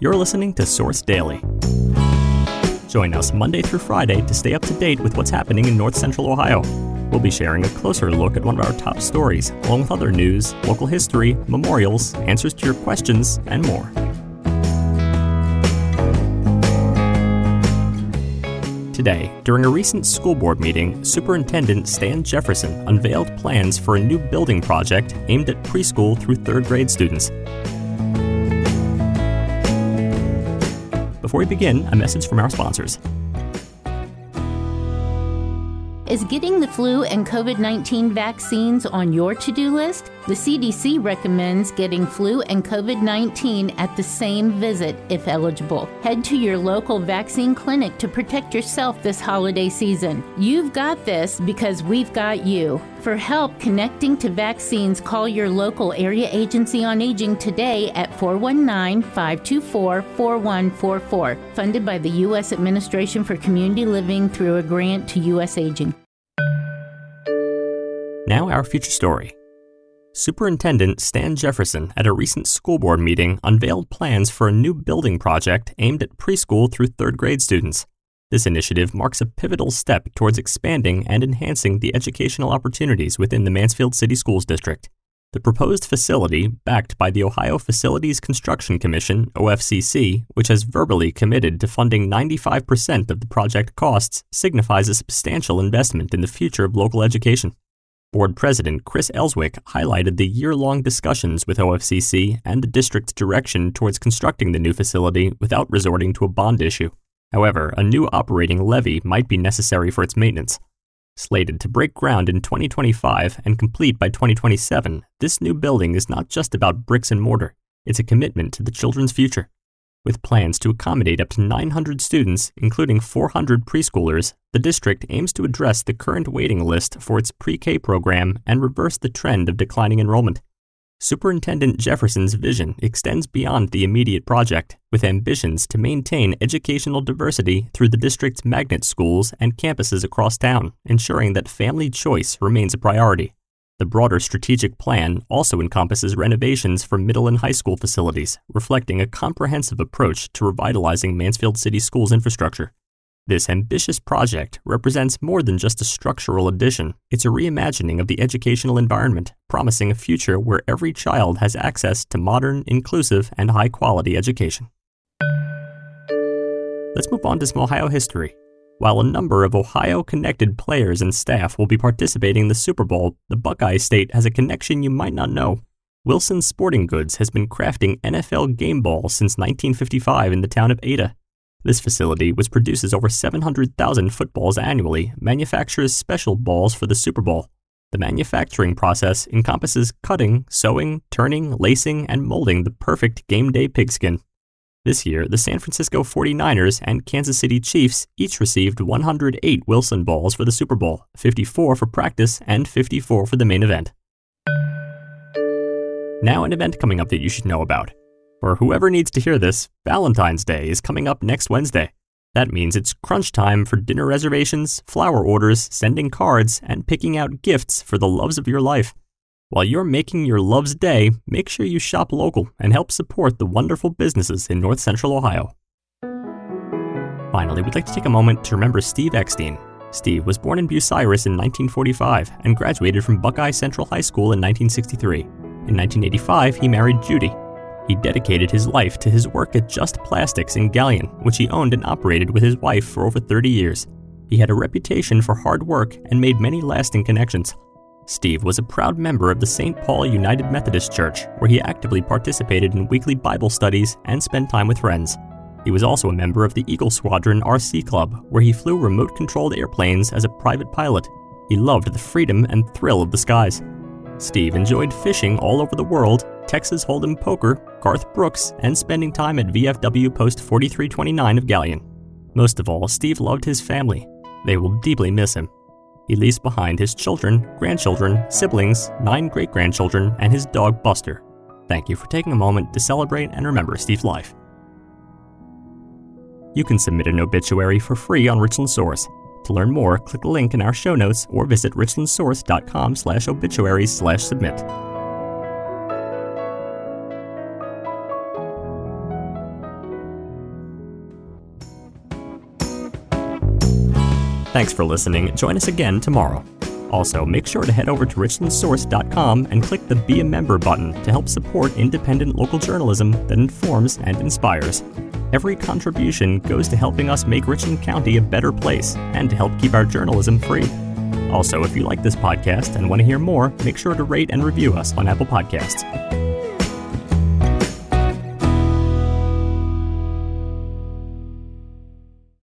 You're listening to Source Daily. Join us Monday through Friday to stay up to date with what's happening in North Central Ohio. We'll be sharing a closer look at one of our top stories, along with other news, local history, memorials, answers to your questions, and more. Today, during a recent school board meeting, Superintendent Stan Jefferson unveiled plans for a new building project aimed at preschool through third grade students. Before we begin, a message from our sponsors. Is getting the flu and COVID 19 vaccines on your to do list? The CDC recommends getting flu and COVID 19 at the same visit if eligible. Head to your local vaccine clinic to protect yourself this holiday season. You've got this because we've got you. For help connecting to vaccines, call your local area agency on aging today at 419 524 4144, funded by the U.S. Administration for Community Living through a grant to U.S. Aging. Now, our future story. Superintendent Stan Jefferson at a recent school board meeting unveiled plans for a new building project aimed at preschool through third grade students. This initiative marks a pivotal step towards expanding and enhancing the educational opportunities within the Mansfield City Schools District. The proposed facility, backed by the Ohio Facilities Construction Commission, OFCC, which has verbally committed to funding 95% of the project costs, signifies a substantial investment in the future of local education. Board President Chris Elswick highlighted the year long discussions with OFCC and the district's direction towards constructing the new facility without resorting to a bond issue. However, a new operating levy might be necessary for its maintenance. Slated to break ground in 2025 and complete by 2027, this new building is not just about bricks and mortar, it's a commitment to the children's future. With plans to accommodate up to 900 students, including 400 preschoolers, the district aims to address the current waiting list for its pre K program and reverse the trend of declining enrollment. Superintendent Jefferson's vision extends beyond the immediate project, with ambitions to maintain educational diversity through the district's magnet schools and campuses across town, ensuring that family choice remains a priority. The broader strategic plan also encompasses renovations for middle and high school facilities, reflecting a comprehensive approach to revitalizing Mansfield City Schools infrastructure. This ambitious project represents more than just a structural addition. It's a reimagining of the educational environment, promising a future where every child has access to modern, inclusive, and high quality education. Let's move on to some Ohio history. While a number of Ohio connected players and staff will be participating in the Super Bowl, the Buckeye State has a connection you might not know. Wilson Sporting Goods has been crafting NFL game balls since 1955 in the town of Ada. This facility, which produces over 700,000 footballs annually, manufactures special balls for the Super Bowl. The manufacturing process encompasses cutting, sewing, turning, lacing, and molding the perfect game day pigskin. This year, the San Francisco 49ers and Kansas City Chiefs each received 108 Wilson balls for the Super Bowl, 54 for practice, and 54 for the main event. Now, an event coming up that you should know about. For whoever needs to hear this, Valentine's Day is coming up next Wednesday. That means it's crunch time for dinner reservations, flower orders, sending cards, and picking out gifts for the loves of your life. While you're making your love's day, make sure you shop local and help support the wonderful businesses in North Central Ohio. Finally, we'd like to take a moment to remember Steve Eckstein. Steve was born in Bucyrus in 1945 and graduated from Buckeye Central High School in 1963. In 1985, he married Judy. He dedicated his life to his work at Just Plastics in Galion, which he owned and operated with his wife for over 30 years. He had a reputation for hard work and made many lasting connections. Steve was a proud member of the St. Paul United Methodist Church, where he actively participated in weekly Bible studies and spent time with friends. He was also a member of the Eagle Squadron RC Club, where he flew remote controlled airplanes as a private pilot. He loved the freedom and thrill of the skies. Steve enjoyed fishing all over the world, Texas Hold'em poker, Garth Brooks, and spending time at VFW Post 4329 of Galion. Most of all, Steve loved his family. They will deeply miss him. He leaves behind his children, grandchildren, siblings, nine great grandchildren, and his dog Buster. Thank you for taking a moment to celebrate and remember Steve's life. You can submit an obituary for free on Richland Source. To learn more, click the link in our show notes or visit richlandsource.com slash obituaries slash submit. Thanks for listening. Join us again tomorrow. Also, make sure to head over to richlandsource.com and click the Be a Member button to help support independent local journalism that informs and inspires. Every contribution goes to helping us make Richland County a better place and to help keep our journalism free. Also, if you like this podcast and want to hear more, make sure to rate and review us on Apple Podcasts.